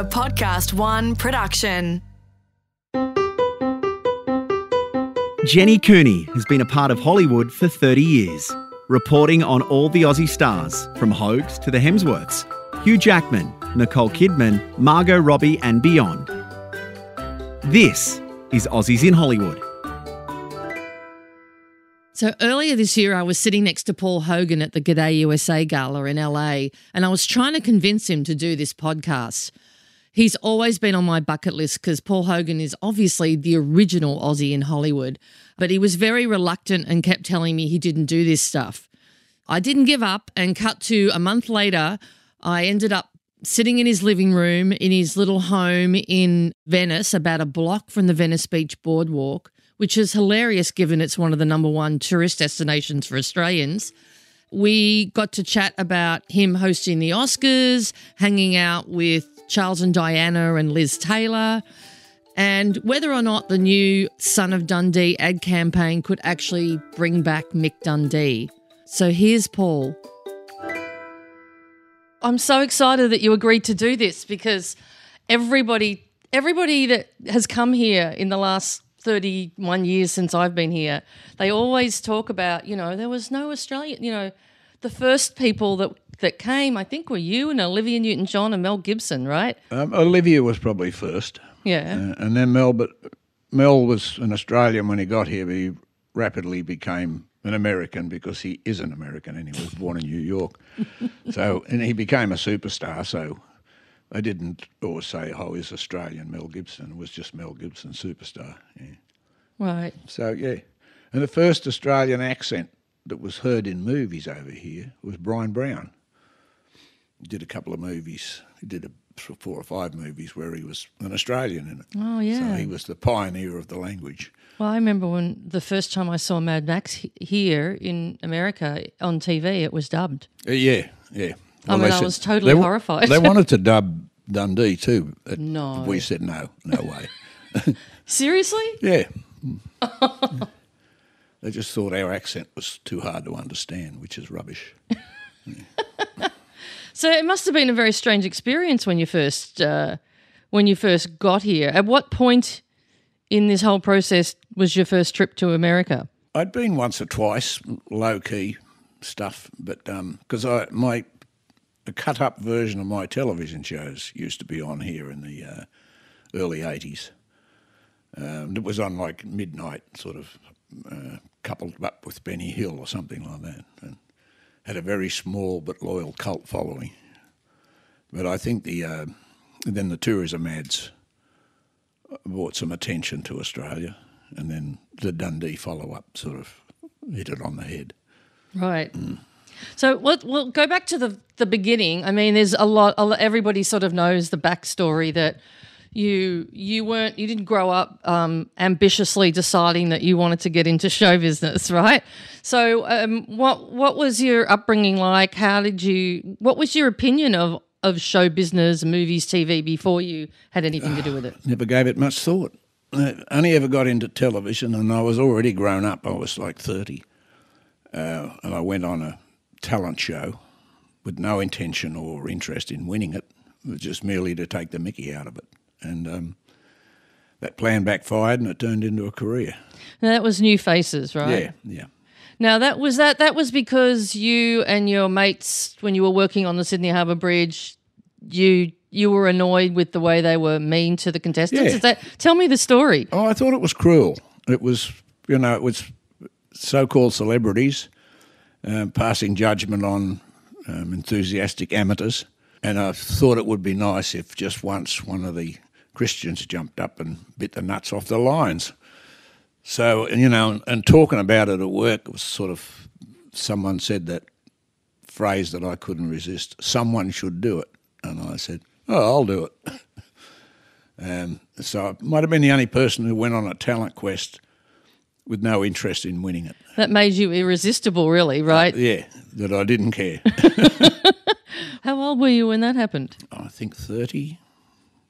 A Podcast One production. Jenny Cooney has been a part of Hollywood for 30 years, reporting on all the Aussie stars, from Hoges to the Hemsworths, Hugh Jackman, Nicole Kidman, Margot Robbie, and beyond. This is Aussies in Hollywood. So earlier this year, I was sitting next to Paul Hogan at the G'day USA Gala in LA, and I was trying to convince him to do this podcast. He's always been on my bucket list because Paul Hogan is obviously the original Aussie in Hollywood, but he was very reluctant and kept telling me he didn't do this stuff. I didn't give up, and cut to a month later, I ended up sitting in his living room in his little home in Venice, about a block from the Venice Beach Boardwalk which is hilarious given it's one of the number one tourist destinations for Australians. We got to chat about him hosting the Oscars, hanging out with Charles and Diana and Liz Taylor, and whether or not the new Son of Dundee ad campaign could actually bring back Mick Dundee. So here's Paul. I'm so excited that you agreed to do this because everybody everybody that has come here in the last 31 years since I've been here, they always talk about, you know, there was no Australian, you know, the first people that that came, I think, were you and Olivia Newton John and Mel Gibson, right? Um, Olivia was probably first. Yeah. Uh, and then Mel, but Mel was an Australian when he got here, but he rapidly became an American because he is an American and he was born in New York. so, and he became a superstar. So they didn't always say, "Oh, he's Australian Mel Gibson." It was just Mel Gibson, superstar. Yeah. Right. So yeah, and the first Australian accent that was heard in movies over here was Bryan Brown. He did a couple of movies. He did a, four or five movies where he was an Australian in it. Oh yeah. So he was the pioneer of the language. Well, I remember when the first time I saw Mad Max he- here in America on TV, it was dubbed. Uh, yeah, yeah. I mean, I said- was totally they horrified. They wanted to dub Dundee too. but No. We said no, no way. Seriously? Yeah. they just thought our accent was too hard to understand, which is rubbish. So it must have been a very strange experience when you first uh, when you first got here. At what point in this whole process was your first trip to America? I'd been once or twice, low key stuff, but because I my a cut up version of my television shows used to be on here in the uh, early eighties. Um, it was on like midnight, sort of uh, coupled up with Benny Hill or something like that, and had a very small but loyal cult following. But I think the uh, then the tourism ads brought some attention to Australia, and then the Dundee follow up sort of hit it on the head. Right. So let, we'll go back to the the beginning. I mean, there's a lot. Everybody sort of knows the backstory that you you weren't you didn't grow up um, ambitiously deciding that you wanted to get into show business, right? So um, what what was your upbringing like? How did you? What was your opinion of of show business, movies, TV before you had anything to do with it? Never gave it much thought. I only ever got into television, and I was already grown up. I was like thirty, uh, and I went on a talent show with no intention or interest in winning it. It just merely to take the Mickey out of it, and um, that plan backfired, and it turned into a career. Now, that was New Faces, right? Yeah, yeah. Now that was that that was because you and your mates when you were working on the Sydney Harbour Bridge, you you were annoyed with the way they were mean to the contestants. Yeah. Is that tell me the story? Oh, I thought it was cruel. It was, you know, it was so-called celebrities um, passing judgment on um, enthusiastic amateurs, and I thought it would be nice if just once one of the Christians jumped up and bit the nuts off the lines. So, you know, and talking about it at work it was sort of someone said that phrase that I couldn't resist. Someone should do it, and I said, "Oh, I'll do it." Um, so I might have been the only person who went on a talent quest with no interest in winning it. That made you irresistible, really, right? Yeah, that I didn't care. How old were you when that happened? I think 30,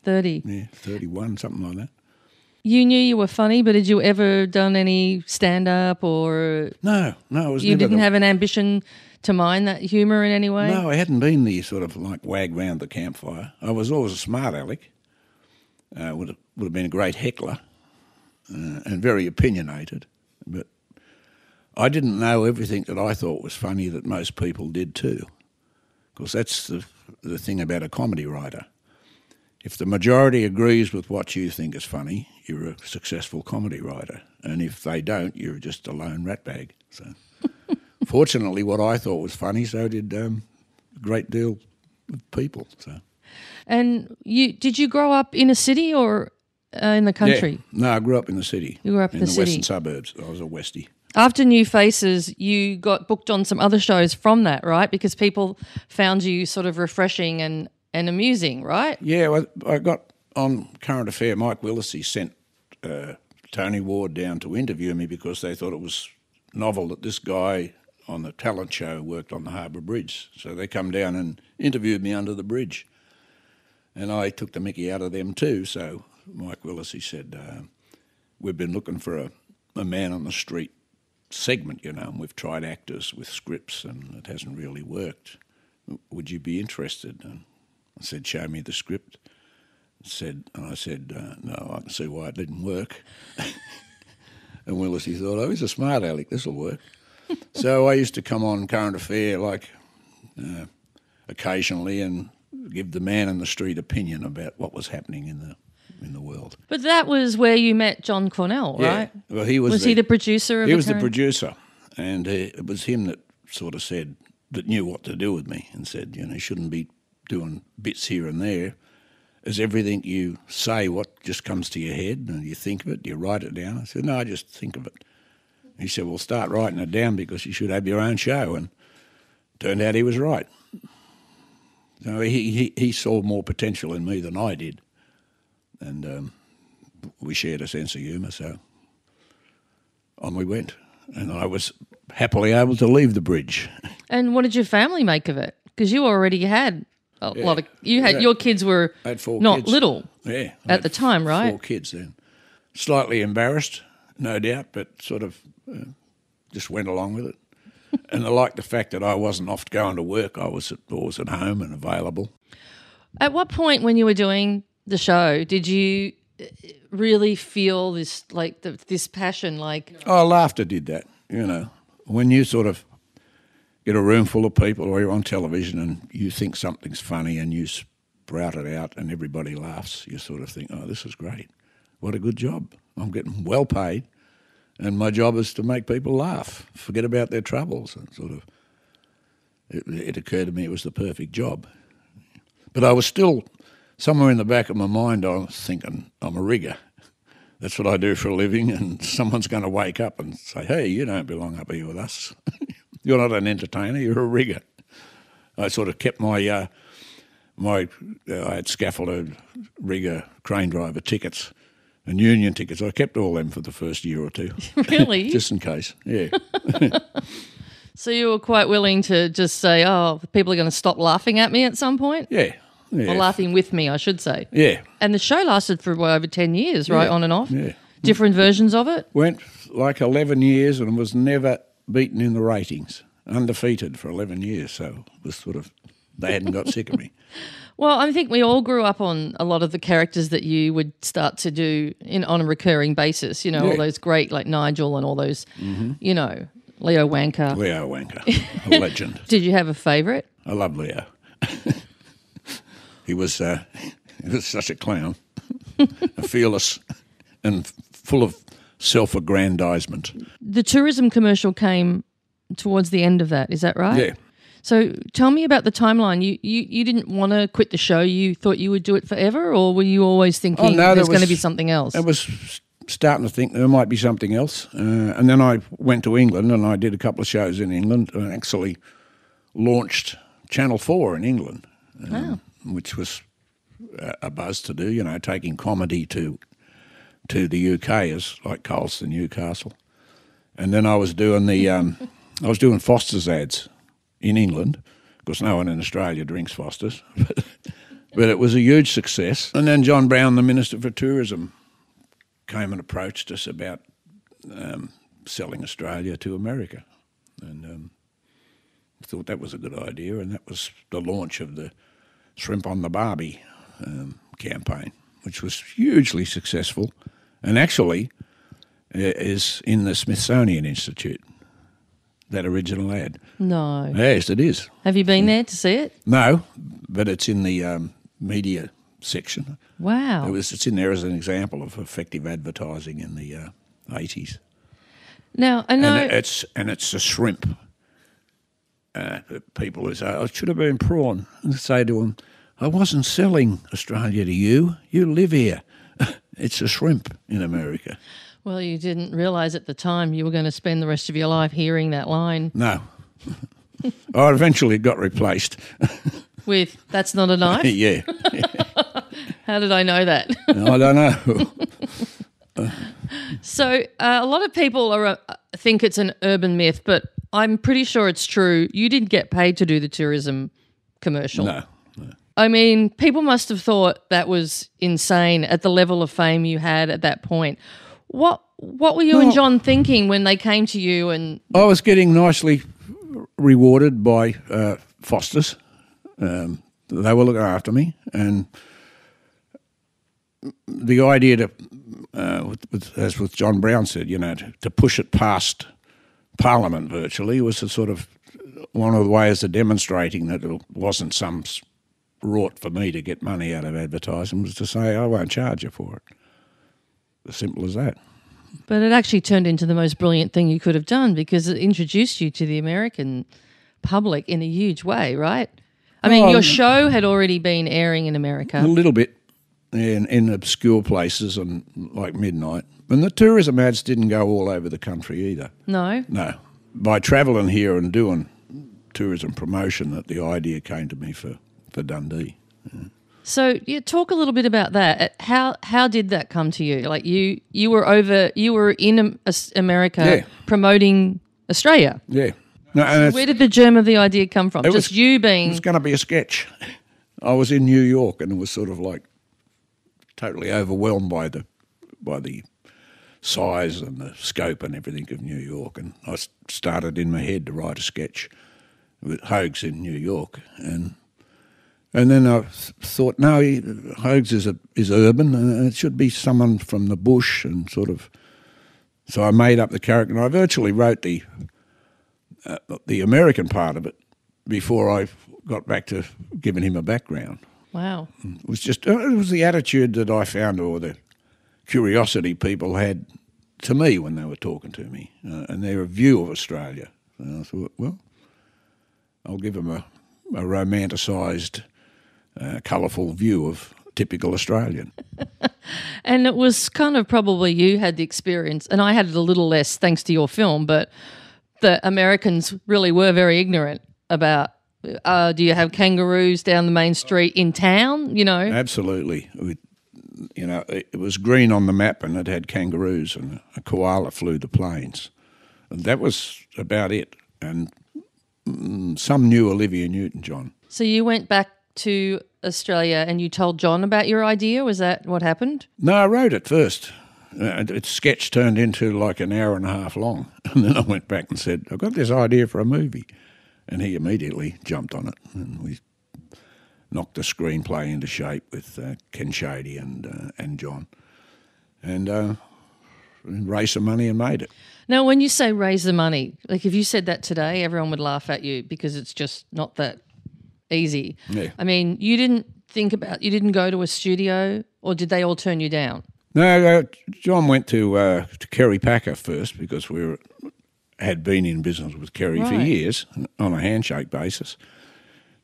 Thirty. yeah, 31, something like that. You knew you were funny, but had you ever done any stand up or No, no, you didn't the- have an ambition to mind that humour in any way? No, I hadn't been the sort of like wag round the campfire. I was always a smart aleck. Uh, would have, would have been a great heckler uh, and very opinionated, but I didn't know everything that I thought was funny that most people did too. Because that's the the thing about a comedy writer. If the majority agrees with what you think is funny, you're a successful comedy writer, and if they don't, you're just a lone ratbag. So. Fortunately, what I thought was funny, so did um, a great deal of people. So, and you did you grow up in a city or uh, in the country? Yeah. No, I grew up in the city. You grew up in, the city. in the, the western suburbs. I was a Westie. After New Faces, you got booked on some other shows from that, right? Because people found you sort of refreshing and, and amusing, right? Yeah, well, I got on Current Affair. Mike Willesee sent uh, Tony Ward down to interview me because they thought it was novel that this guy on the talent show worked on the Harbour Bridge. So they come down and interviewed me under the bridge. And I took the mickey out of them too. So Mike Willesee said, uh, We've been looking for a, a man on the street segment, you know, and we've tried actors with scripts and it hasn't really worked. Would you be interested? And I said, Show me the script. Said, and I said, uh, No, I can see why it didn't work. and Willesee thought, Oh, he's a smart aleck, this will work so I used to come on Current Affair like uh, occasionally and give the man in the street opinion about what was happening in the in the world. But that was where you met John Cornell, right? Yeah. Well, he was. Was the, he the producer? Of He was current? the producer, and uh, it was him that sort of said that knew what to do with me and said, you know, you shouldn't be doing bits here and there. Is everything you say what just comes to your head and you think of it, you write it down? I said, no, I just think of it. He said, Well, start writing it down because you should have your own show. And turned out he was right. So he, he, he saw more potential in me than I did. And um, we shared a sense of humour, so on we went. And I was happily able to leave the bridge. And what did your family make of it? Because you already had a Yeah. lot of you had Yeah. your kids were I had four not kids. little. Yeah. I At the time, right? Four kids then. Slightly embarrassed, no doubt, but sort of uh, just went along with it. and I liked the fact that I wasn't off going to work. I was at, always at home and available. At what point when you were doing the show did you uh, really feel this like the, this passion like Oh, laughter did that, you know. When you sort of get a room full of people or you're on television and you think something's funny and you sprout it out and everybody laughs, you sort of think, oh, this is great. What a good job. I'm getting well paid and my job is to make people laugh, forget about their troubles. And sort of, it, it occurred to me it was the perfect job. But I was still, somewhere in the back of my mind, I was thinking, I'm a rigger. That's what I do for a living, and someone's going to wake up and say, "Hey, you don't belong up here with us. you're not an entertainer. You're a rigger." I sort of kept my uh, my uh, I had scaffolded rigger, crane driver tickets, and union tickets. I kept all them for the first year or two, really just in case. Yeah, so you were quite willing to just say oh people are going to stop laughing at me at some point yeah, yeah, or laughing with me I should say yeah. and the show lasted for well, over 10 years right Yeah, on and off yeah. different versions of it Went like eleven years and was never beaten in the ratings. Undefeated for eleven years, so it was sort of they hadn't got sick of me. Well, I think we all grew up on a lot of the characters that you would start to do in on a recurring basis. You know, all Yeah. Mm-hmm. those great like Nigel and all those, you know, Leo Wanker. Leo Wanker, a legend. Did you have a favourite? I love Leo. he was uh, he was such a clown, fearless, and full of self-aggrandizement. The tourism commercial came towards the end of that. Is that right? Yeah. So tell me about the timeline. You you, you didn't want to quit the show. You thought you would do it forever, or were you always thinking Oh, no, there there's going to be something else? I was starting to think there might be something else, uh, and then I went to England and I did a couple of shows in England and actually launched Channel Four in England, um, which was a- a buzz to do. You know, taking comedy to to the UK is like Colston, Newcastle, and then I was doing the um, I was doing Foster's ads in England because no one in Australia drinks Foster's. but it was a huge success. And then John Brown, the Minister for Tourism, came and approached us about um, selling Australia to America. And um, thought that was a good idea, and that was the launch of the Shrimp on the Barbie um, campaign, which was hugely successful, and actually is in the Smithsonian Institute. That original ad. No. Yes, it is. Have you been there to see it? No, but it's in the um, media section. Wow. It was. It's in there as an example of effective advertising in the uh, eighties. now, I know. and it's and it's a shrimp. Uh, people who say, "Oh, "It should have been prawn," and I say to them, "I wasn't selling Australia to you. You live here. it's a shrimp in America." well, you didn't realise at the time you were going to spend the rest of your life hearing that line No, I eventually it got replaced. with, that's not a knife. yeah, How did I know that? I don't know. So uh, a lot of people are uh, think it's an urban myth, but I'm pretty sure it's true. You didn't get paid to do the tourism commercial. no, I mean, people must have thought that was insane at the level of fame you had at that point. What what were you and John thinking when they came to you and I was getting nicely rewarded by uh, Foster's. Um, they were looking after me, and the idea to, uh, with, with, as with John Brown said, you know, to, to push it past Parliament virtually was a sort of one of the ways of demonstrating that it wasn't some rort for me to get money out of advertising was to say I won't charge you for it. As simple as that. but it actually turned into the most brilliant thing you could have done because it introduced you to the American public in a huge way, right? I mean, Oh, your show had already been airing in America. A little bit in, in obscure places and like midnight. And the tourism ads didn't go all over the country either. No? No. By travelling here and doing tourism promotion, that the idea came to me for, for Dundee. So, yeah, talk a little bit about that. Uh, How how did that come to you? Like you you were over you were in America Yeah. promoting Australia. Yeah. No, it's, Where did the germ of the idea come from? Just was- you being it was going to be a sketch. I was in New York and it was sort of like totally overwhelmed by the by the size and the scope and everything of New York. And I started in my head to write a sketch with Hoges in New York, and and then I thought, no, he, Hoges is a, is urban, and it should be someone from the bush, and sort of. So I made up the character, and I virtually wrote the uh, the American part of it before I got back to giving him a background. wow. It was just uh, it was the attitude that I found, or the curiosity people had to me when they were talking to me, uh, and their view of Australia. And I thought, well, I'll give them a, a romanticised, uh, colourful view of typical Australian. And it was kind of probably you had the experience, and I had it a little less thanks to your film, but the Americans really were very ignorant about uh, do you have kangaroos down the main street in town? You know, Absolutely. We, you know, it, was green on the map and it had kangaroos and a koala flew the planes. And that was about it. And mm, some knew Olivia Newton John. so you went back to Australia and you told John about your idea. Was that what happened? No, I wrote it first. Uh, its sketch turned into like an hour and a half long. And then I went back and said, I've got this idea for a movie. And he immediately jumped on it. And we knocked the screenplay into shape with uh, Ken Shadie and, uh, and John. And uh, raised some money and made it. Now, when you say raise the money, like if you said that today, everyone would laugh at you because it's just not that easy. Yeah. I mean, you didn't think about, you didn't go to a studio, or did they all turn you down? No, uh, John went to uh, to Kerry Packer first because we were, had been in business with Kerry for years on a handshake basis.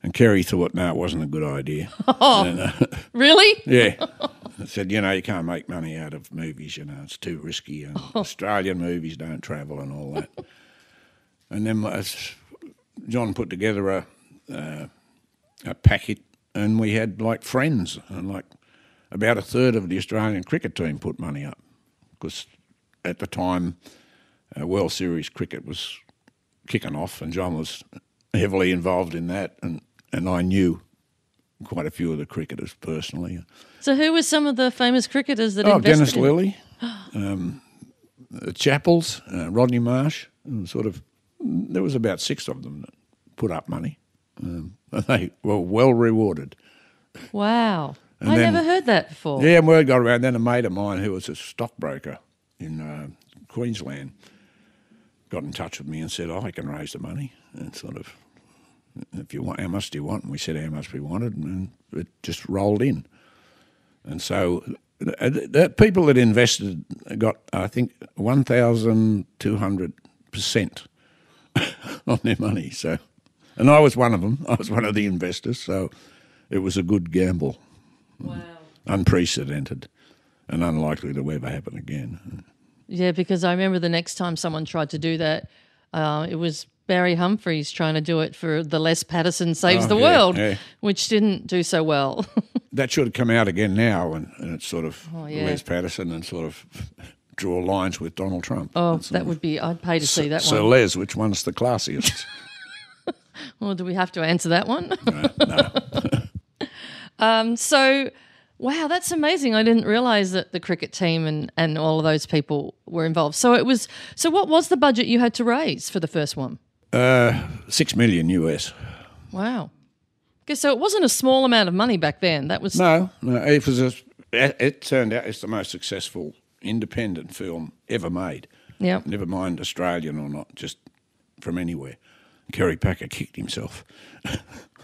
And Kerry thought, no, it wasn't a good idea. And, uh, Really? yeah. I said, you know, you can't make money out of movies, you know, it's too risky. And Australian movies don't travel and all that. and then uh, John put together a, uh, a packet and we had like friends and like about a third of the Australian cricket team put money up because at the time uh, World Series cricket was kicking off and John was heavily involved in that and, and I knew quite a few of the cricketers personally. So, who were some of the famous cricketers that Oh, Dennis in- Lillee, um, the Chappells, uh, Rodney Marsh, and sort of. There was about six of them that put up money. Um, they were well rewarded. Wow. And I then- never heard that before. Yeah, and word got around. Then a mate of mine who was a stockbroker in uh, Queensland got in touch with me and said, oh, I can raise the money. And sort of, if you want, how much do you want? And we said how much we wanted, and it just rolled in. And so uh, the people that invested got, I think, 1,200% on their money. So, and I was one of them. I was one of the investors. So it was a good gamble Wow. unprecedented and unlikely to ever happen again. Yeah, because I remember the next time someone tried to do that, uh, it was Barry Humphries trying to do it for the Les Patterson Saves Oh, the yeah, World, yeah. which didn't do so well. That should have come out again now, and, and it's sort of Oh, yeah. Les Patterson and sort of draw lines with Donald Trump. oh, that would be, I'd pay to see that so one. So, Les, which one's the classiest? Or do we have to answer that one? no. Um, so, wow, that's amazing. I didn't realize that the cricket team and, and all of those people were involved. So it was, so what was the budget you had to raise for the first one? Uh, Six million US. Wow. Okay, so it wasn't a small amount of money back then. That was No, no, it was a, it it turned out it's the most successful independent film ever made. yeah. Never mind Australian or not, just from anywhere. Kerry Packer kicked himself.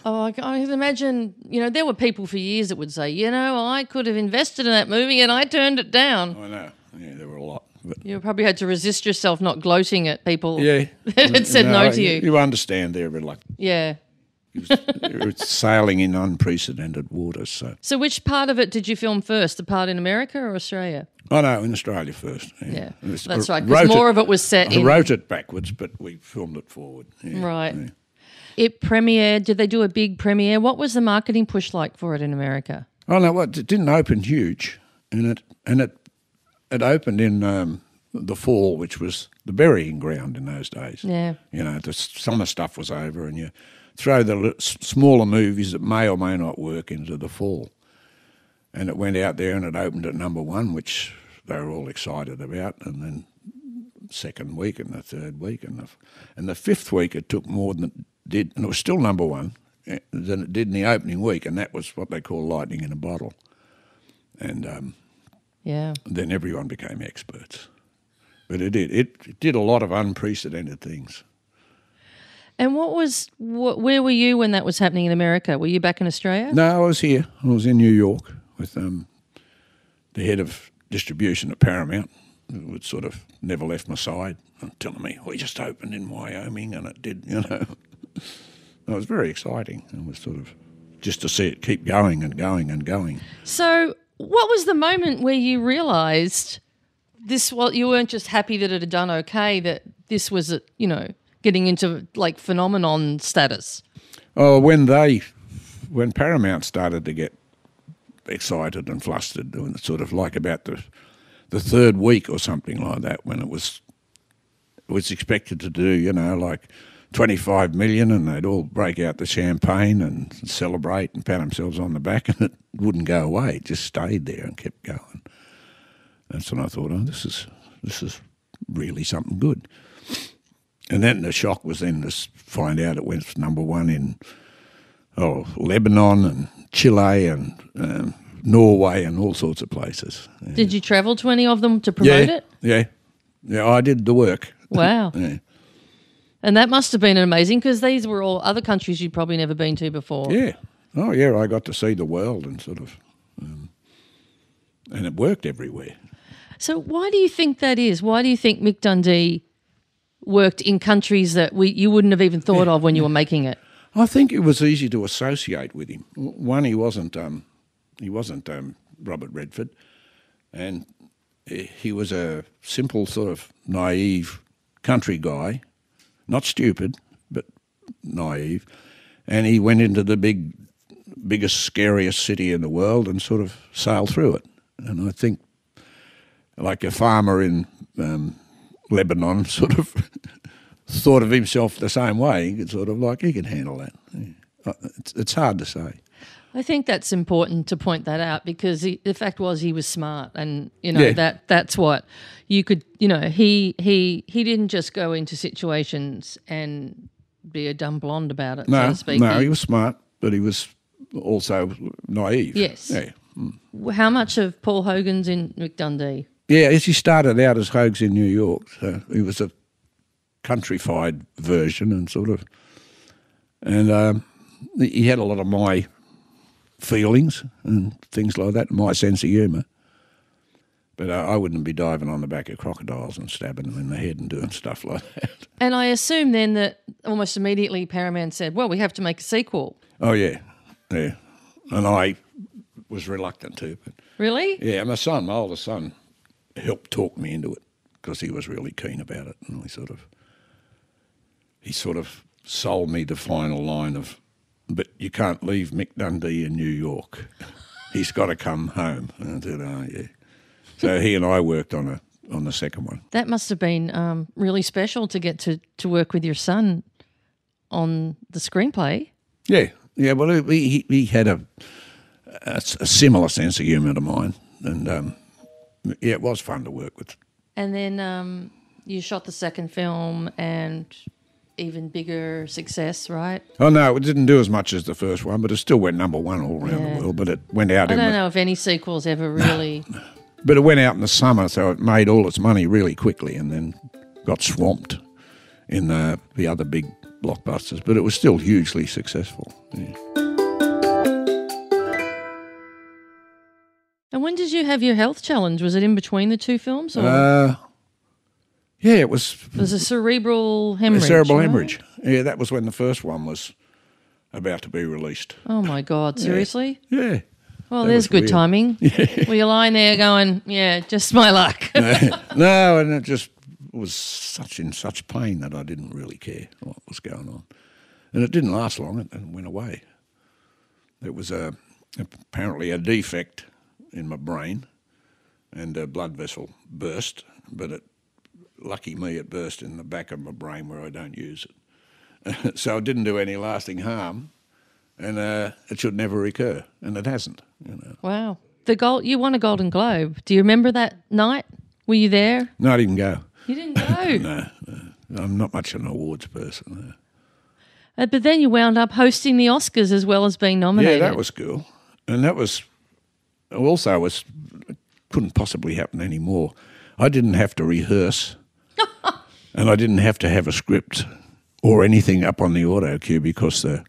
Oh, I, I can imagine. You know, there were people for years that would say, you know, I could have invested in that movie and I turned it down. I know. Yeah, there were a lot. But You probably had to resist yourself not gloating at people yeah, that had said no, to you. You understand their reluctance. Yeah. It was it's sailing in unprecedented waters. So, So, which part of it did you film first? The part in America or Australia? Oh no, in Australia first. Yeah, Yeah, that's right. Because more of it was set I in. wrote it backwards, but we filmed it forward. Yeah, Right. yeah. It premiered. Did they do a big premiere? What was the marketing push like for it in America? Oh no, what it didn't open huge, and it and it it opened in um, the fall, which was the burying ground in those days. Yeah. You know, the summer stuff was over, and you throw the smaller movies that may or may not work into the fall. And it went out there and it opened at number one, which they were all excited about. And then second week and the third week and the and the fifth week it took more than it did, and it was still number one eh, than it did in the opening week, and that was what they call lightning in a bottle. And um, Yeah. then everyone became experts. But it did. It, it did a lot of unprecedented things. And what was wh- where were you when that was happening in America? Were you back in Australia? No, I was here. I was in New York with um, the head of distribution at Paramount, who had sort of never left my side, and telling me we just opened in Wyoming, and it did. You know, it was very exciting. It was sort of just to see it keep going and going and going. So, what was the moment where you realised this? Well, you weren't just happy that it had done okay; that this was, you know, getting into like phenomenon status. Oh, when they, when Paramount started to get excited and flustered, it's sort of like about the, the third week or something like that, when it was, it was expected to do, you know, like twenty five million, and they'd all break out the champagne and celebrate and pat themselves on the back, and it wouldn't go away; it just stayed there and kept going. That's when I thought, oh, this is this is really something good. And then the shock was then to find out it went number one in oh Lebanon and Chile and um, Norway and all sorts of places. Yeah. Did you travel to any of them to promote yeah, it? yeah, yeah. I did the work. Wow. Yeah, And that must have been amazing because these were all other countries you'd probably never been to before. yeah. Oh yeah, I got to see the world and sort of, um, and it worked everywhere. So why do you think that is? Why do you think Mick Dundee worked in countries that we you wouldn't have even thought of when you were making it? I think it was easy to associate with him. One, he wasn't um, he wasn't um, Robert Redford, and he was a simple sort of naive country guy, not stupid but naive, and he went into the big, biggest, scariest city in the world and sort of sailed through it. And I think, like a farmer in um, Lebanon, sort of thought of himself the same way. He could sort of like he could handle that. Yeah. Uh, It's, it's hard to say. I think that's important to point that out because he, the fact was he was smart, and you know Yeah. that that's what you could you know he he he didn't just go into situations and be a dumb blonde about it, so No, to speak. no, he was smart, but he was also naive. Yes. Yeah. How much of Paul Hogan's in Mick Dundee? Yeah, as he started out as Hoges in New York, so he was a countrified version and sort of, and um, he had a lot of my feelings and things like that, my sense of humour. But uh, I wouldn't be diving on the back of crocodiles and stabbing them in the head and doing stuff like that. And I assume then that almost immediately Paramount said, well, we have to make a sequel. Oh yeah, yeah, and I was reluctant to, but Really? yeah, my son, my older son, helped talk me into it because he was really keen about it, and we sort of, he sort of sold me the final line of, but you can't leave Mick Dundee in New York. He's got to come home. And I said, oh yeah. So he and I worked on a on the second one. That must have been um, really special to get to, to work with your son on the screenplay. Yeah, yeah. Well, he he, had a, a a similar sense of humour to mine, and um, yeah, it was fun to work with. And then um, you shot the second film and even bigger success, right? Oh no, it didn't do as much as the first one, but it still went number one all around Yeah. the world. But it went out I don't the, know if any sequels ever really. but it went out in the summer, so it made all its money really quickly, and then got swamped in the the other big blockbusters. But it was still hugely successful. Yeah. and when did you have your health challenge? Was it in between the two films? Or Uh, yeah, it was it was a cerebral a hemorrhage? cerebral right? hemorrhage. Yeah, that was when the first one was about to be released. Oh my God, seriously? Yeah. Well, That there's good weird. timing. Were you lying there going, yeah, just my luck? no, and it just was such in such pain that I didn't really care what was going on, and it didn't last long. It went away. It was a apparently a defect in my brain, and a blood vessel burst. But it, lucky me, it burst in the back of my brain where I don't use it, so it didn't do any lasting harm, and uh, it should never recur, and it hasn't. You know. wow. The gold, you won a Golden Globe. Do you remember that night? Were you there? No, I didn't go. You didn't go. No, no. I'm not much of an awards person. no. Uh, but then you wound up hosting the Oscars as well as being nominated. Yeah, that was cool, and that was also was couldn't possibly happen anymore. I didn't have to rehearse, and I didn't have to have a script or anything up on the auto cue because the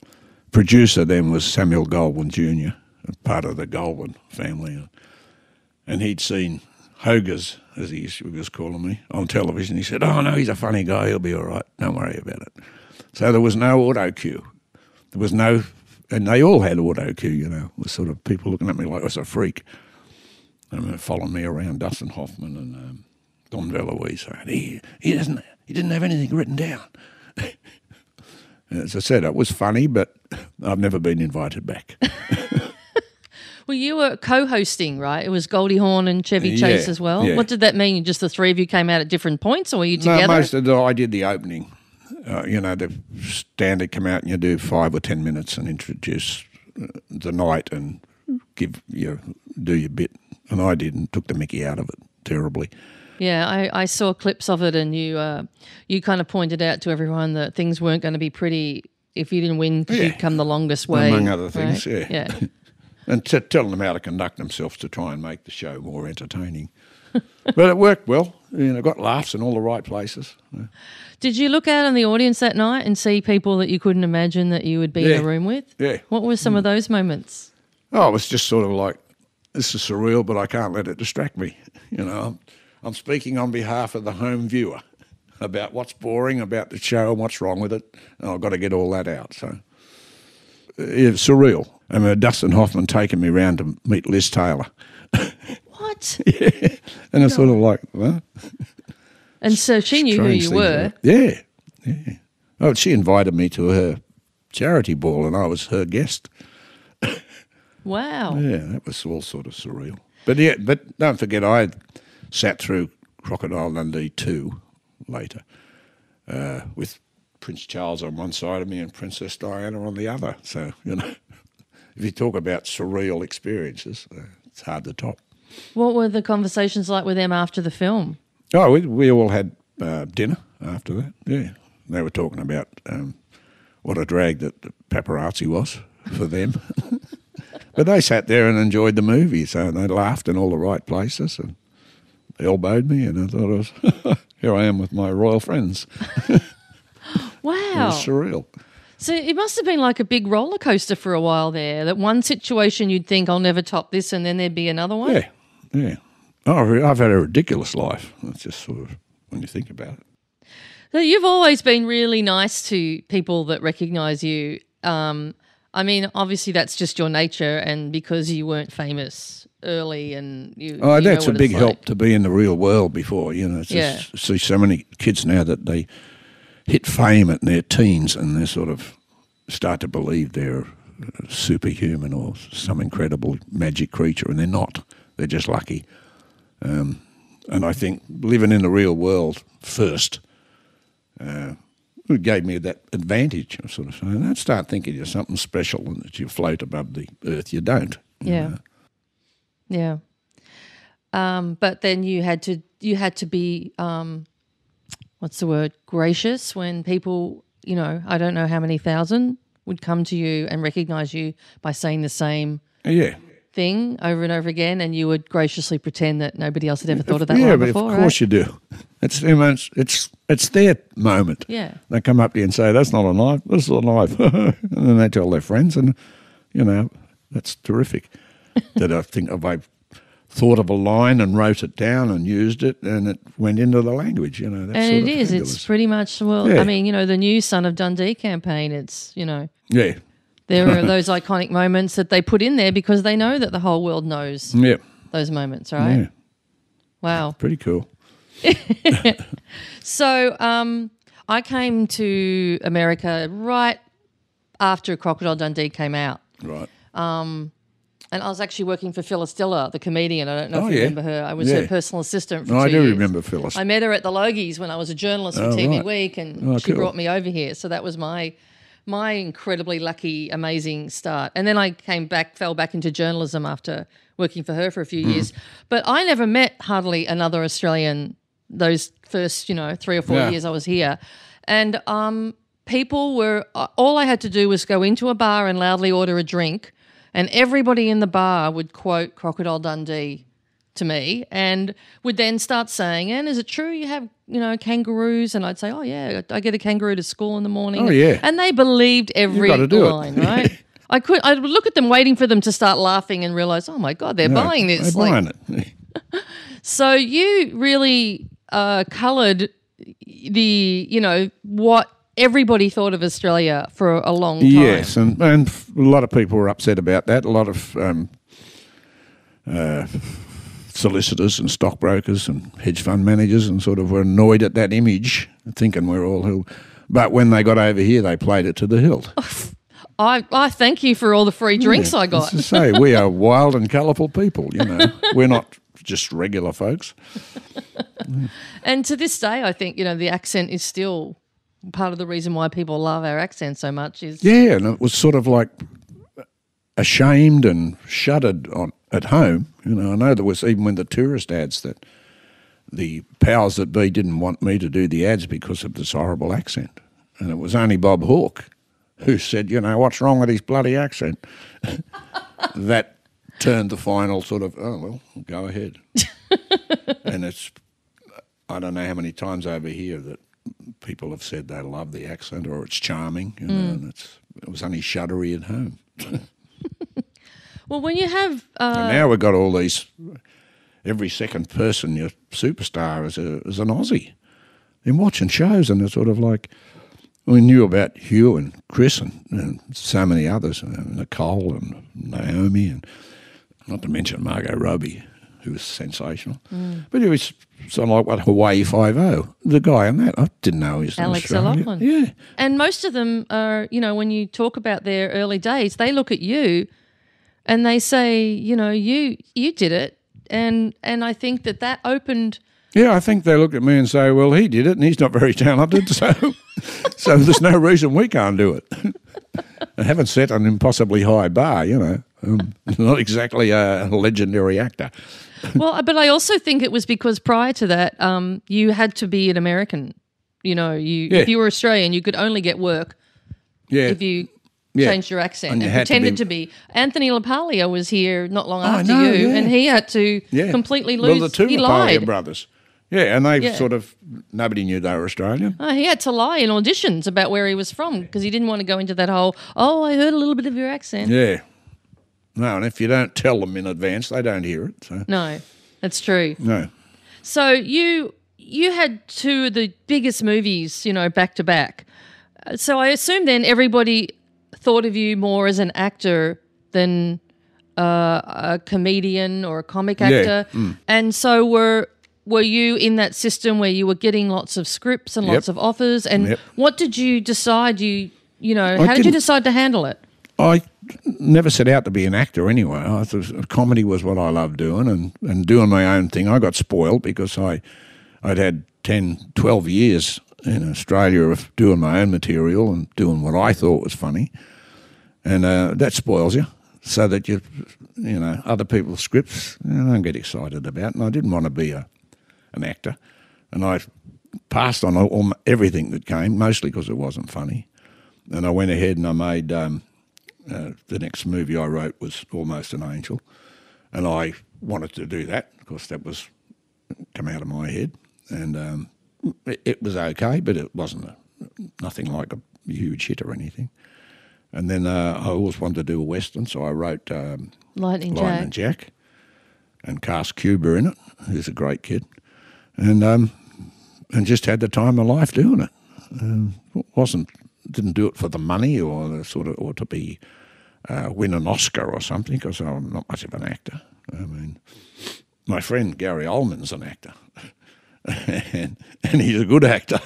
producer then was Samuel Goldwyn Jr., part of the Goldwyn family, and he'd seen Hogarth, as he was calling me, on television. He said, "Oh no, he's a funny guy. He'll be all right. Don't worry about it." So there was no auto cue. There was no, and they all had auto cue, you know, was sort of people looking at me like I was a freak. And they following me around, Dustin Hoffman and um, Dom DeLuise he, he, doesn't, he didn't have anything written down. As I said, it was funny, but I've never been invited back. Well, you were co-hosting, right? It was Goldie Hawn and Chevy Chase Yeah, as well. yeah. What did that mean? Just the three of you came out at different points, or were you together? No, together? most of the, I did the opening. Uh, you know, the standard come out and you do five or ten minutes and introduce uh, the night and give you do your bit. And I did and took the Mickey out of it terribly. Yeah, I, I saw clips of it, and you uh, you kind of pointed out to everyone that things weren't going to be pretty if you didn't win because Yeah. you'd come the longest way. Among other things, right? yeah. Yeah. and t- telling them how to conduct themselves to try and make the show more entertaining. but it worked well. You know, got laughs in all the right places. Did you look out in the audience that night and see people that you couldn't imagine that you would be in a room with? Yeah. What were some of those moments? Oh, it was just sort of like, this is surreal, but I can't let it distract me. You know, I'm, speaking on behalf of the home viewer about what's boring about the show and what's wrong with it, and I've got to get all that out. So it's surreal. I mean, Dustin Hoffman taking me round to meet Liz Taylor. What? yeah. And it's sort of like, well, And so she knew who you were. Yeah, yeah. Oh, she invited me to her charity ball, and I was her guest. Wow. Yeah, that was all sort of surreal. But yeah, but don't forget, I sat through Crocodile Dundee two later uh, with Prince Charles on one side of me and Princess Diana on the other. So you know, if you talk about surreal experiences, uh, it's hard to top. What were the conversations like with them after the film? Oh, we, we all had uh, dinner after that. Yeah, they were talking about um, what a drag that the paparazzi was for them. but they sat there and enjoyed the movie, so they laughed in all the right places and elbowed me, and I thought, I was, here I am with my royal friends. It Wow. was surreal. So it must have been like a big roller coaster for a while there. That one situation you'd think I'll never top this, and then there'd be another one. Yeah, yeah. Oh, I've had a ridiculous life. That's just sort of when you think about it. So you've always been really nice to people that recognise you. Um, I mean, obviously that's just your nature, and because you weren't famous early, and you. Oh, you that's a big it's help to be in the real world before, you know. Yeah. see so many kids now that they hit fame at their teens and they sort of start to believe they're superhuman or some incredible magic creature, and they're not. They're just lucky. Um, and I think living in the real world first uh, gave me that advantage of sort of saying, don't start thinking you're something special and that you float above the earth. You don't. you Yeah. know. Yeah. Um, but then you had to you had to be um, what's the word gracious when people you know I don't know how many thousand would come to you and recognize you by saying the same Yeah. thing over and over again, and you would graciously pretend that nobody else had ever thought of that yeah, but before. of course right? you do. It's know, it's it's it's their moment. Yeah. They come up to you and say, "That's not a knife. This is a knife," and then they tell their friends, and you know that's terrific. That I think if I thought of a line and wrote it down and used it, and it went into the language. You know, that's and it of is. It's pretty much well. Yeah. I mean, you know, the new Son of Dundee campaign. It's you know yeah, there are those iconic moments that they put in there because they know that the whole world knows yeah, those moments, right? yeah. Wow. Pretty cool. So um, I came to America right after Crocodile Dundee came out. Right. And I was actually working for Phyllis Diller, the comedian. I don't know Oh, if you yeah. remember her. I was Yeah. her personal assistant for No, I do years. remember Phyllis. I met her at the Logies when I was a journalist for Oh, TV right. Week, and Oh, she cool. brought me over here. So that was my my incredibly lucky, amazing start. And then I came back, fell back into journalism after working for her for a few Hmm. years. But I never met hardly another Australian those first, you know, three or four Yeah. years I was here, and um, people were all I had to do was go into a bar and loudly order a drink, and everybody in the bar would quote Crocodile Dundee to me and would then start saying, and is it true you have, you know, kangaroos? And I'd say, oh, yeah, I get a kangaroo to school in the morning. Oh, yeah. And they believed every gotta do it. line, right? I could, I would look at them waiting for them to start laughing and realize, oh my God, they're No, buying this. They're Like, buying it. so you really uh, coloured the, you know, what everybody thought of Australia for a long time. Yes, and, and a lot of people were upset about that. A lot of um, uh, solicitors and stockbrokers and hedge fund managers and sort of were annoyed at that image, thinking we're all who. But when they got over here, they played it to the hilt. I, I thank you for all the free drinks I got. As I say, we are wild and colourful people. You know, we're not just regular folks. And to this day, I think, you know, the accent is still part of the reason why people love our accent so much is Yeah, and it was sort of like ashamed and shuddered on at home. You know, I know there was even when the tourist ads that the powers that be didn't want me to do the ads because of this horrible accent, and it was only Bob Hawke who said, you know, what's wrong with his bloody accent? that turned the final sort of, oh well, go ahead. and it's, I don't know how many times over here that people have said they love the accent or it's charming, you know, and it's it was only shuddery at home. well when you have uh, and now we've got all these. Every second person, your superstar is a is an Aussie. In watching shows, and it's sort of like we knew about Hugh and Chris and, and so many others, and Nicole and Naomi, and not to mention Margot Robbie, who was sensational. Mm. But it was of like what Hawaii Five O, the guy on that. I didn't know he was in Alex. O'Loughlin. Yeah, and most of them are you know when you talk about their early days they look at you and they say you know you you did it and and i think that that opened Yeah, I think they look at me and say, "Well, he did it, and he's not very talented, so so there's no reason we can't do it." I haven't set an impossibly high bar, you know. Um, not exactly a legendary actor. well but i also think it was because prior to that um, you had to be an american you know you Yeah. if you were australian you could only get work Yeah. if you Yeah. changed your accent And and, you had to pretended be- to be. Anthony LaPaglia was here not long Oh, after you, yeah. and he had to completely lose. Well, the two he LaPaglia lied. brothers. Yeah, and they Yeah. sort of nobody knew they were Australian. Oh, he had to lie in auditions about where he was from because he didn't want to go into that whole. Oh, I heard a little bit of your accent. Yeah. No, and if you don't tell them in advance, they don't hear it. So No, that's true. no. So you you had two of the biggest movies, you know, back to back. So I assume then everybody thought of you more as an actor than uh, a comedian or a comic actor. Yeah, actor. And so were were you in that system where you were getting lots of scripts and lots of offers? And Yep. what did you decide? You you know, how did you decide to handle it? I never set out to be an actor anyway. I thought comedy was what I loved doing and, and doing my own thing. I got spoiled because I, I'd had 10, 12 years in Australia of doing my own material and doing what I thought was funny. And uh, that spoils you so that you, you know, other people's scripts you don't get excited about. And I didn't want to be a, an actor. And I passed on all, all, everything that came, mostly because it wasn't funny. And I went ahead and I made um, uh, the next movie I wrote was Almost an Angel, and I wanted to do that because that was come out of my head, and um, it, it was okay, but it wasn't a, nothing like a huge hit or anything. And then uh, I always wanted to do a western, so I wrote um, Lightning Lightning Jack. Jack and cast Cuba in it, who's a great kid, and um, and just had the time of life doing it. Um, wasn't didn't do it for the money or the sort of or to be uh, win an Oscar or something because I'm not much of an actor. I mean, my friend Gary Oldman's an actor, and, and he's a good actor,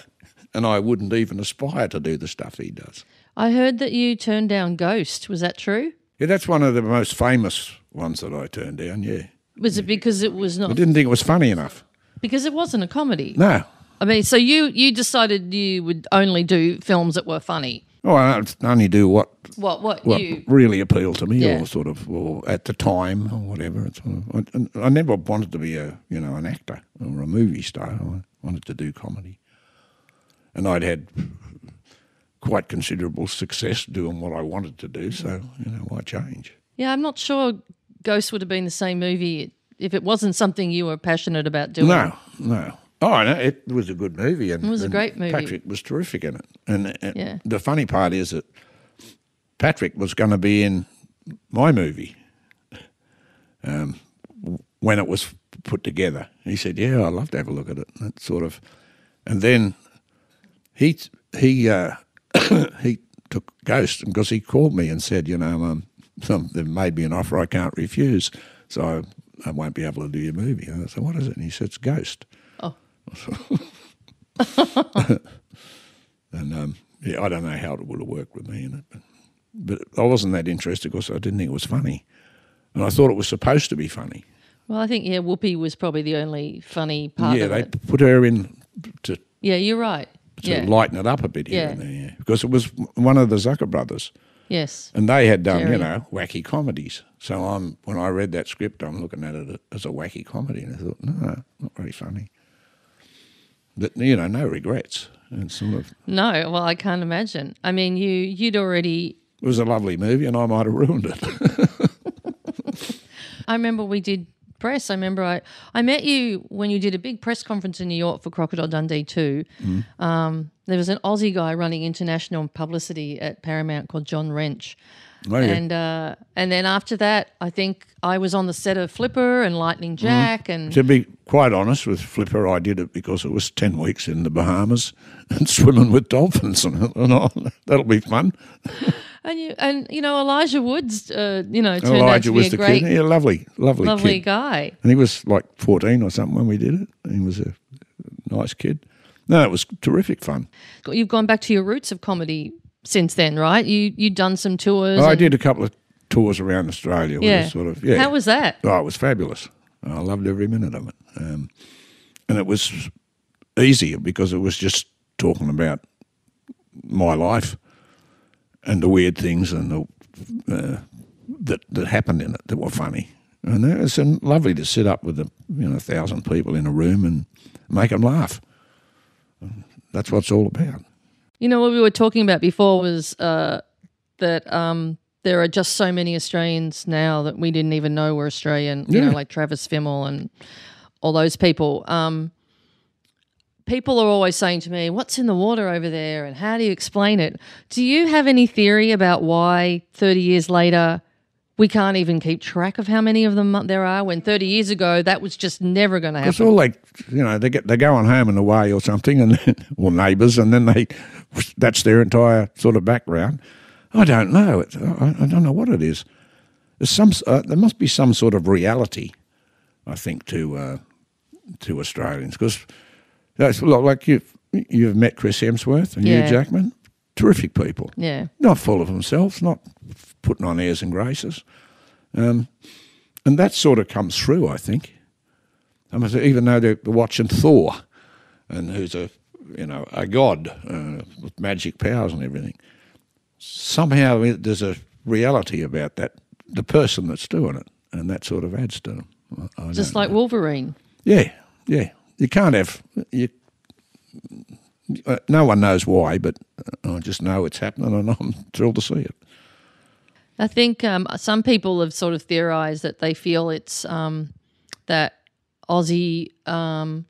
and I wouldn't even aspire to do the stuff he does. I heard that you turned down Ghost. Was that true? Yeah, that's one of the most famous ones that I turned down. Yeah, Was it because it was not? I didn't think it was funny enough. because it wasn't a comedy? No. I mean, so you you decided you would only do films that were funny. Oh, I only do what What what, what you? really appealed to me, Yeah. or sort of, or at the time, or whatever. It's sort of, I, I never wanted to be a, you know, an actor or a movie star. I wanted to do comedy, and I'd had quite considerable success doing what I wanted to do. So, you know, why change? Yeah, I'm not sure Ghost would have been the same movie if it wasn't something you were passionate about doing. No, no. Oh, no, it was a good movie. And, It was a great movie. Patrick was terrific in it. And, and Yeah. the funny part is that Patrick was going to be in my movie um, when it was put together. He said, "Yeah, I'd love to have a look at it." That sort of, and then he he uh, he took Ghost because he called me and said, "You know, um, they've made me an offer I can't refuse, so I, I won't be able to do your movie." And I said, "What is it?" And he said, "It's Ghost." And um, yeah, I don't know how it would have worked with me in it, but, but I wasn't that interested because I didn't think it was funny, and I thought it was supposed to be funny. Well, I think yeah, Whoopi was probably the only funny part yeah, they it. put her in to, Yeah, you're right. to yeah. lighten it up a bit here Yeah. and there, yeah. because it was one of the Zucker brothers, yes. and they had done Jerry. you know wacky comedies. So I'm when I read that script, I'm looking at it as a wacky comedy, and I thought, no, not very funny. But you know, no regrets. And sort of, No, well, I can't imagine. I mean, you you'd already. it was a lovely movie, and I might have ruined it. I remember we did press. I remember I I met you when you did a big press conference in New York for Crocodile Dundee two. Mm-hmm. Um, there was an Aussie guy running international publicity at Paramount called John Wrench. Oh. And uh, and then after that, I think I was on the set of Flipper and Lightning Mm-hmm. Jack, and To be quite honest with Flipper, I did it because it was 10 weeks in the Bahamas and swimming with dolphins. And, and I, that'll be fun. and you and you know Elijah Woods, uh, you know, turned out Elijah to be was a the great, kid. Yeah, lovely, lovely, lovely kid. guy. And he was like 14 or something when we did it. He was a nice kid. No, it was terrific fun. You've gone back to your roots of comedy since then, right? You you'd done some tours. I and- did a couple of tours around Australia. Yeah. Sort of, yeah. How was that? Oh, it was fabulous. I loved every minute of it. Um, and it was easier because it was just talking about my life and the weird things and the, uh, that that happened in it that were funny. And it was lovely to sit up with a you know a thousand people in a room and make them laugh. That's what it's all about. You know what we were talking about before was uh, that um, there are just so many Australians now that we didn't even know were Australian. You know, Yeah. like Travis Fimmel and all those people. Um, people are always saying to me, "What's in the water over there?" and how do you explain it? Do you have any theory about why thirty years later? We can't even keep track of how many of them there are. When thirty years ago, that was just never going to happen. It's all like you know they get they go on home and away or something, and then, or neighbours, and then they that's their entire sort of background. I don't know. It's, I, I don't know what it is. There's some uh, there must be some sort of reality, I think, to uh, to Australians because that's like you you've met Chris Hemsworth and Yeah. Hugh Jackman, terrific people, Yeah, not full of themselves, not putting on airs and graces, um, and that sort of comes through. I think. I mean, even though they're watching Thor, and who's a you know a god uh, with magic powers and everything, somehow there's a reality about that the person that's doing it, and that sort of adds to them. I- just like know. Wolverine. yeah, yeah. You can't have you. Uh, no one knows why, but I just know it's happening, and I'm thrilled to see it. I think um, some people have sort of theorized that they feel it's um, that Aussie um,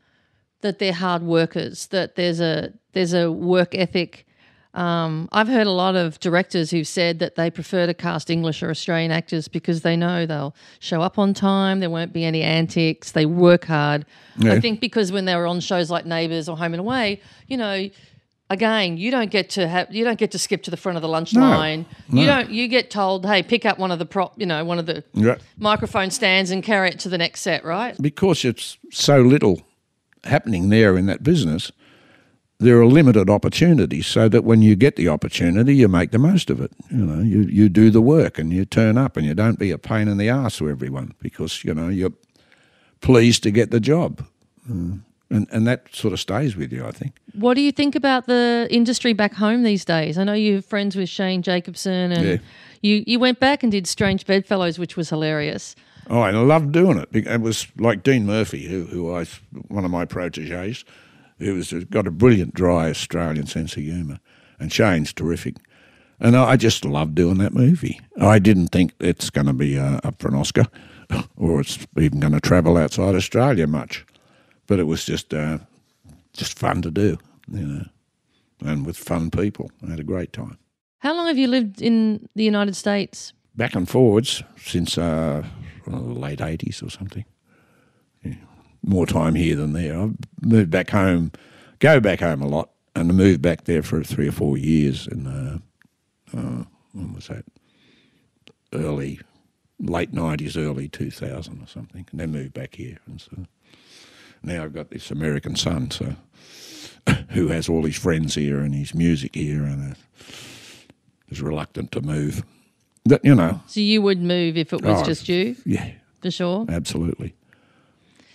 that they're hard workers, that there's a there's a work ethic. Um, I've heard a lot of directors who've said that they prefer to cast English or Australian actors because they know they'll show up on time, there won't be any antics, they work hard. I think because when they were on shows like Neighbours or Home and Away, you know, again, you don't get to have you don't get to skip to the front of the lunch line. You don't you get told, hey, pick up one of the prop, you know, one of the Yeah. microphone stands and carry it to the next set, right? because it's so little happening there in that business, there are limited opportunities. So that when you get the opportunity, you make the most of it. You know, you, you do the work and you turn up, and you don't be a pain in the ass to everyone because you know you're pleased to get the job, Mm. and and that sort of stays with you. I think. What do you think about the industry back home these days? I know you're friends with Shane Jacobson and Yeah. you, you went back and did Strange Bedfellows, which was hilarious. Oh, I loved doing it. It was like Dean Murphy, who, who I, one of my proteges, who was got a brilliant, dry Australian sense of humour, and Shane's terrific. And I I just loved doing that movie. I didn't think it's going to be uh, up for an Oscar, or it's even going to travel outside Australia much, but it was just uh, just fun to do, you know, and with fun people. I had a great time. How long have you lived in the United States? back and forwards since uh, late 80s or something. Yeah. More time here than there. I've moved back home, go back home a lot, and I moved back there for three or four years in, uh, uh, when was that? Early, late 90s, early 2000 or something. And then moved back here. And so now I've got this American son, so who has all his friends here and his music here and uh, is reluctant to move. But, you know, So you would move if it was Oh, just you, yeah, for sure. absolutely.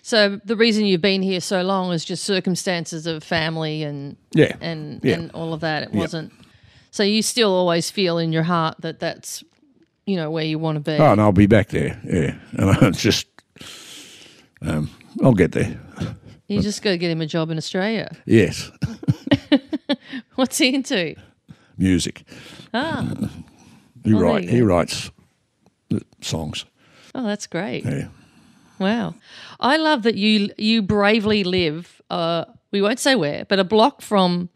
So the reason you've been here so long is just circumstances of family and Yeah. and Yeah. and all of that. It Yeah. wasn't. So you still always feel in your heart that that's you know where you want to be. Oh, and I'll be back there. Yeah, and it's just, um, I'll get there. You just got to get him a job in Australia. Yes, What's he into? music. Ah, He Oh, write. He writes the songs. oh, that's great. Yeah. Wow, I love that you you bravely live. Uh, we won't say where, but a block from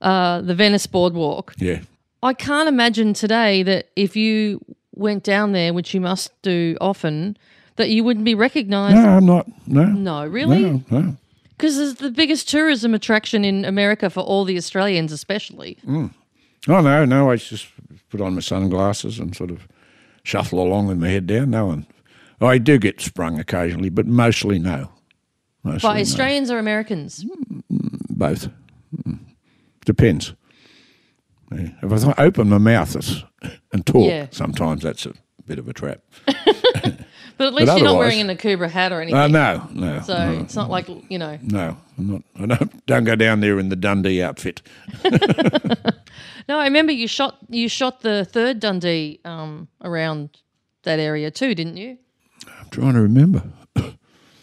uh, the Venice Boardwalk. Yeah. I can't imagine today that if you went down there, which you must do often, that you wouldn't be recognised. No, I'm not. No. No, really? No. No. Because it's the biggest tourism attraction in America for all the Australians, especially. Oh no, no. It's just put on my sunglasses and sort of shuffle along with my head down. No one. I do get sprung occasionally, but mostly no. Mostly By no. Australians or Americans? Both. Mm. Depends. Yeah. If I open my mouth and talk, Yeah. sometimes that's a bit of a trap. But at least you're not wearing an Akubra hat or anything. Uh, no, no, so no, it's not like, you know. no. I'm not. I don't, don't go down there in the Dundee outfit. No, I remember you shot you shot the third Dundee um, around that area too, didn't you? I'm trying to remember.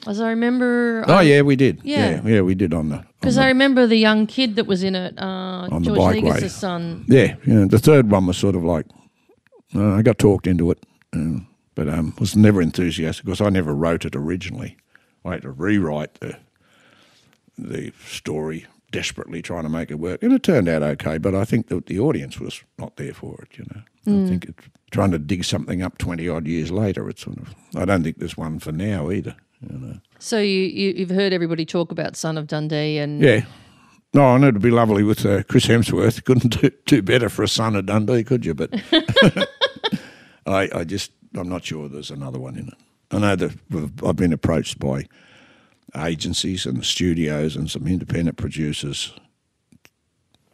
As I remember, Oh yeah, we did. Yeah. yeah, yeah we did on the. because I remember the young kid that was in it, uh, On the George. Negus' son. Yeah, yeah. The third one was sort of like uh, I got talked into it, um, but um, was never enthusiastic because I never wrote it originally. I had to rewrite the the story desperately, trying to make it work, and it turned out okay. But I think that the audience was not there for it. You know, I think it's trying to dig something up twenty odd years later. It's sort of. I don't think there's one for now either. You know. So you, you you've heard everybody talk about Son of Dundee, and Yeah. No, I know it'd be lovely with uh, Chris Hemsworth. Couldn't do, do better for a son of Dundee, could you? But I, I just, I'm not sure there's another one in it. I know that I've been approached by agencies and the studios and some independent producers.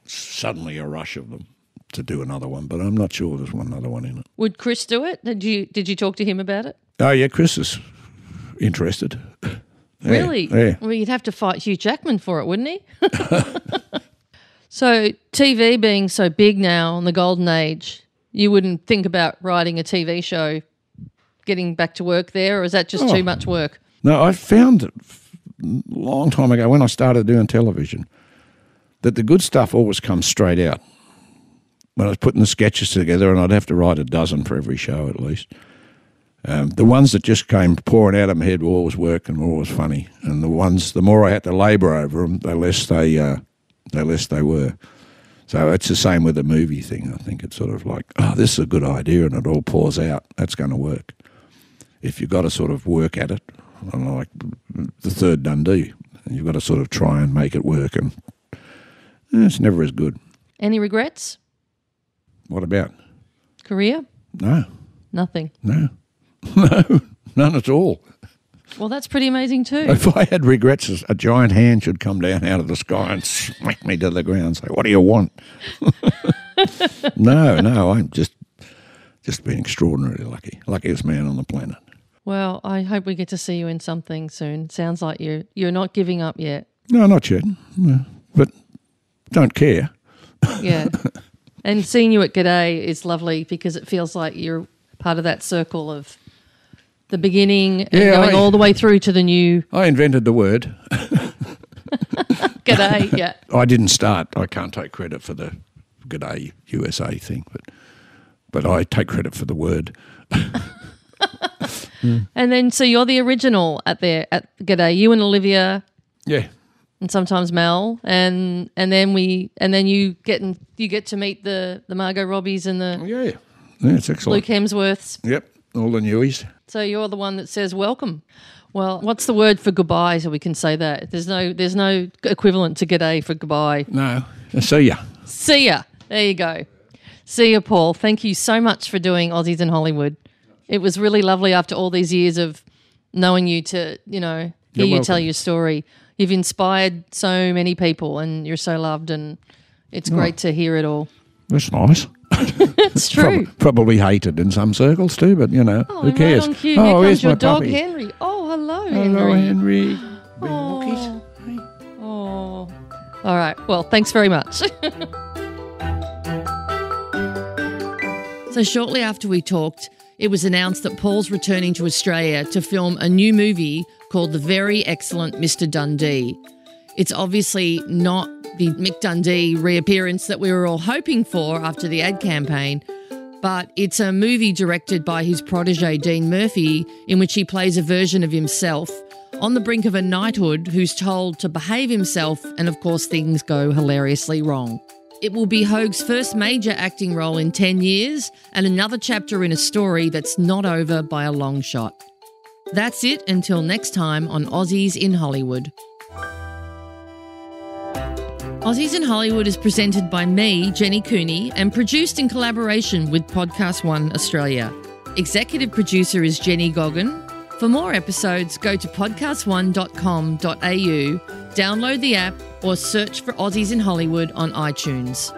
Suddenly, a rush of them to do another one, but I'm not sure there's one other one in it. would Chris do it? Did you did you talk to him about it? Oh yeah, Chris is interested. Yeah, Really? Yeah. Well, you'd have to fight Hugh Jackman for it, wouldn't he? so, TV being so big now in the golden age, you wouldn't think about writing a TV show, getting back to work there, or is that just Oh. too much work? No, I found long time ago when I started doing television that the good stuff always comes straight out. When I was putting the sketches together, and I'd have to write a dozen for every show at least. Um, the ones that just came pouring out of my head were always work and were always funny, and the ones the more I had to labour over them, the less they, uh, the less they were. So it's the same with the movie thing. I think it's sort of like, oh, this is a good idea, and it all pours out. That's going to work if you've got to sort of work at it, like the third Dundee, you've got to sort of try and make it work, and eh, it's never as good. Any regrets? What about? Career? No, Nothing. no, no, none at all. Well, that's pretty amazing too. If I had regrets, a giant hand should come down out of the sky and smack me to the ground and say, What do you want? no, no, I'm just just been extraordinarily lucky. Luckiest man on the planet. Well, I hope we get to see you in something soon. Sounds like you're you're not giving up yet. No, not yet. No, but don't care. Yeah. and seeing you at G'day is lovely because it feels like you're part of that circle of the beginning and Yeah, going I- all the way through to the new I invented the word. G'day. yeah. I didn't start. I can't take credit for the G'day USA thing, but but I take credit for the word. Mm. And then so you're the original at there at G'day. You and Olivia Yeah. and sometimes Mel and and then we and then you get in, you get to meet the the Margot Robbies and the oh, Yeah. Yeah, it's excellent. Luke Hemsworths. Yep. All the newies. So you're the one that says welcome. Well, what's the word for goodbye so we can say that? There's no there's no equivalent to g'day for goodbye. No. See ya. See ya. There you go. See ya, Paul. Thank you so much for doing Aussies in Hollywood. It was really lovely after all these years of knowing you to, you know, hear you tell your story. You've inspired so many people and you're so loved and it's great to hear it all. That's nice. It's true. Prob- probably hated in some circles too, but you know, Oh, who cares? right cue. oh, Here here's your my dog, puppy. Henry. Oh, hello, Hello, Henry. Henry. Walkies. Oh. All right. Well, thanks very much. so, shortly after we talked, it was announced that Paul's returning to Australia to film a new movie called The Very Excellent Mr. Dundee. It's obviously not the Mick Dundee reappearance that we were all hoping for after the ad campaign, but it's a movie directed by his protege Dean Murphy in which he plays a version of himself on the brink of a knighthood who's told to behave himself, and of course, things go hilariously wrong. It will be Hoges' first major acting role in 10 years and another chapter in a story that's not over by a long shot. That's it until next time on Aussies in Hollywood. Aussies in Hollywood is presented by me, Jenny Cooney, and produced in collaboration with Podcast One Australia. Executive producer is Jenny Goggin. For more episodes, go to podcastone.com.au, download the app, or search for Aussies in Hollywood on iTunes.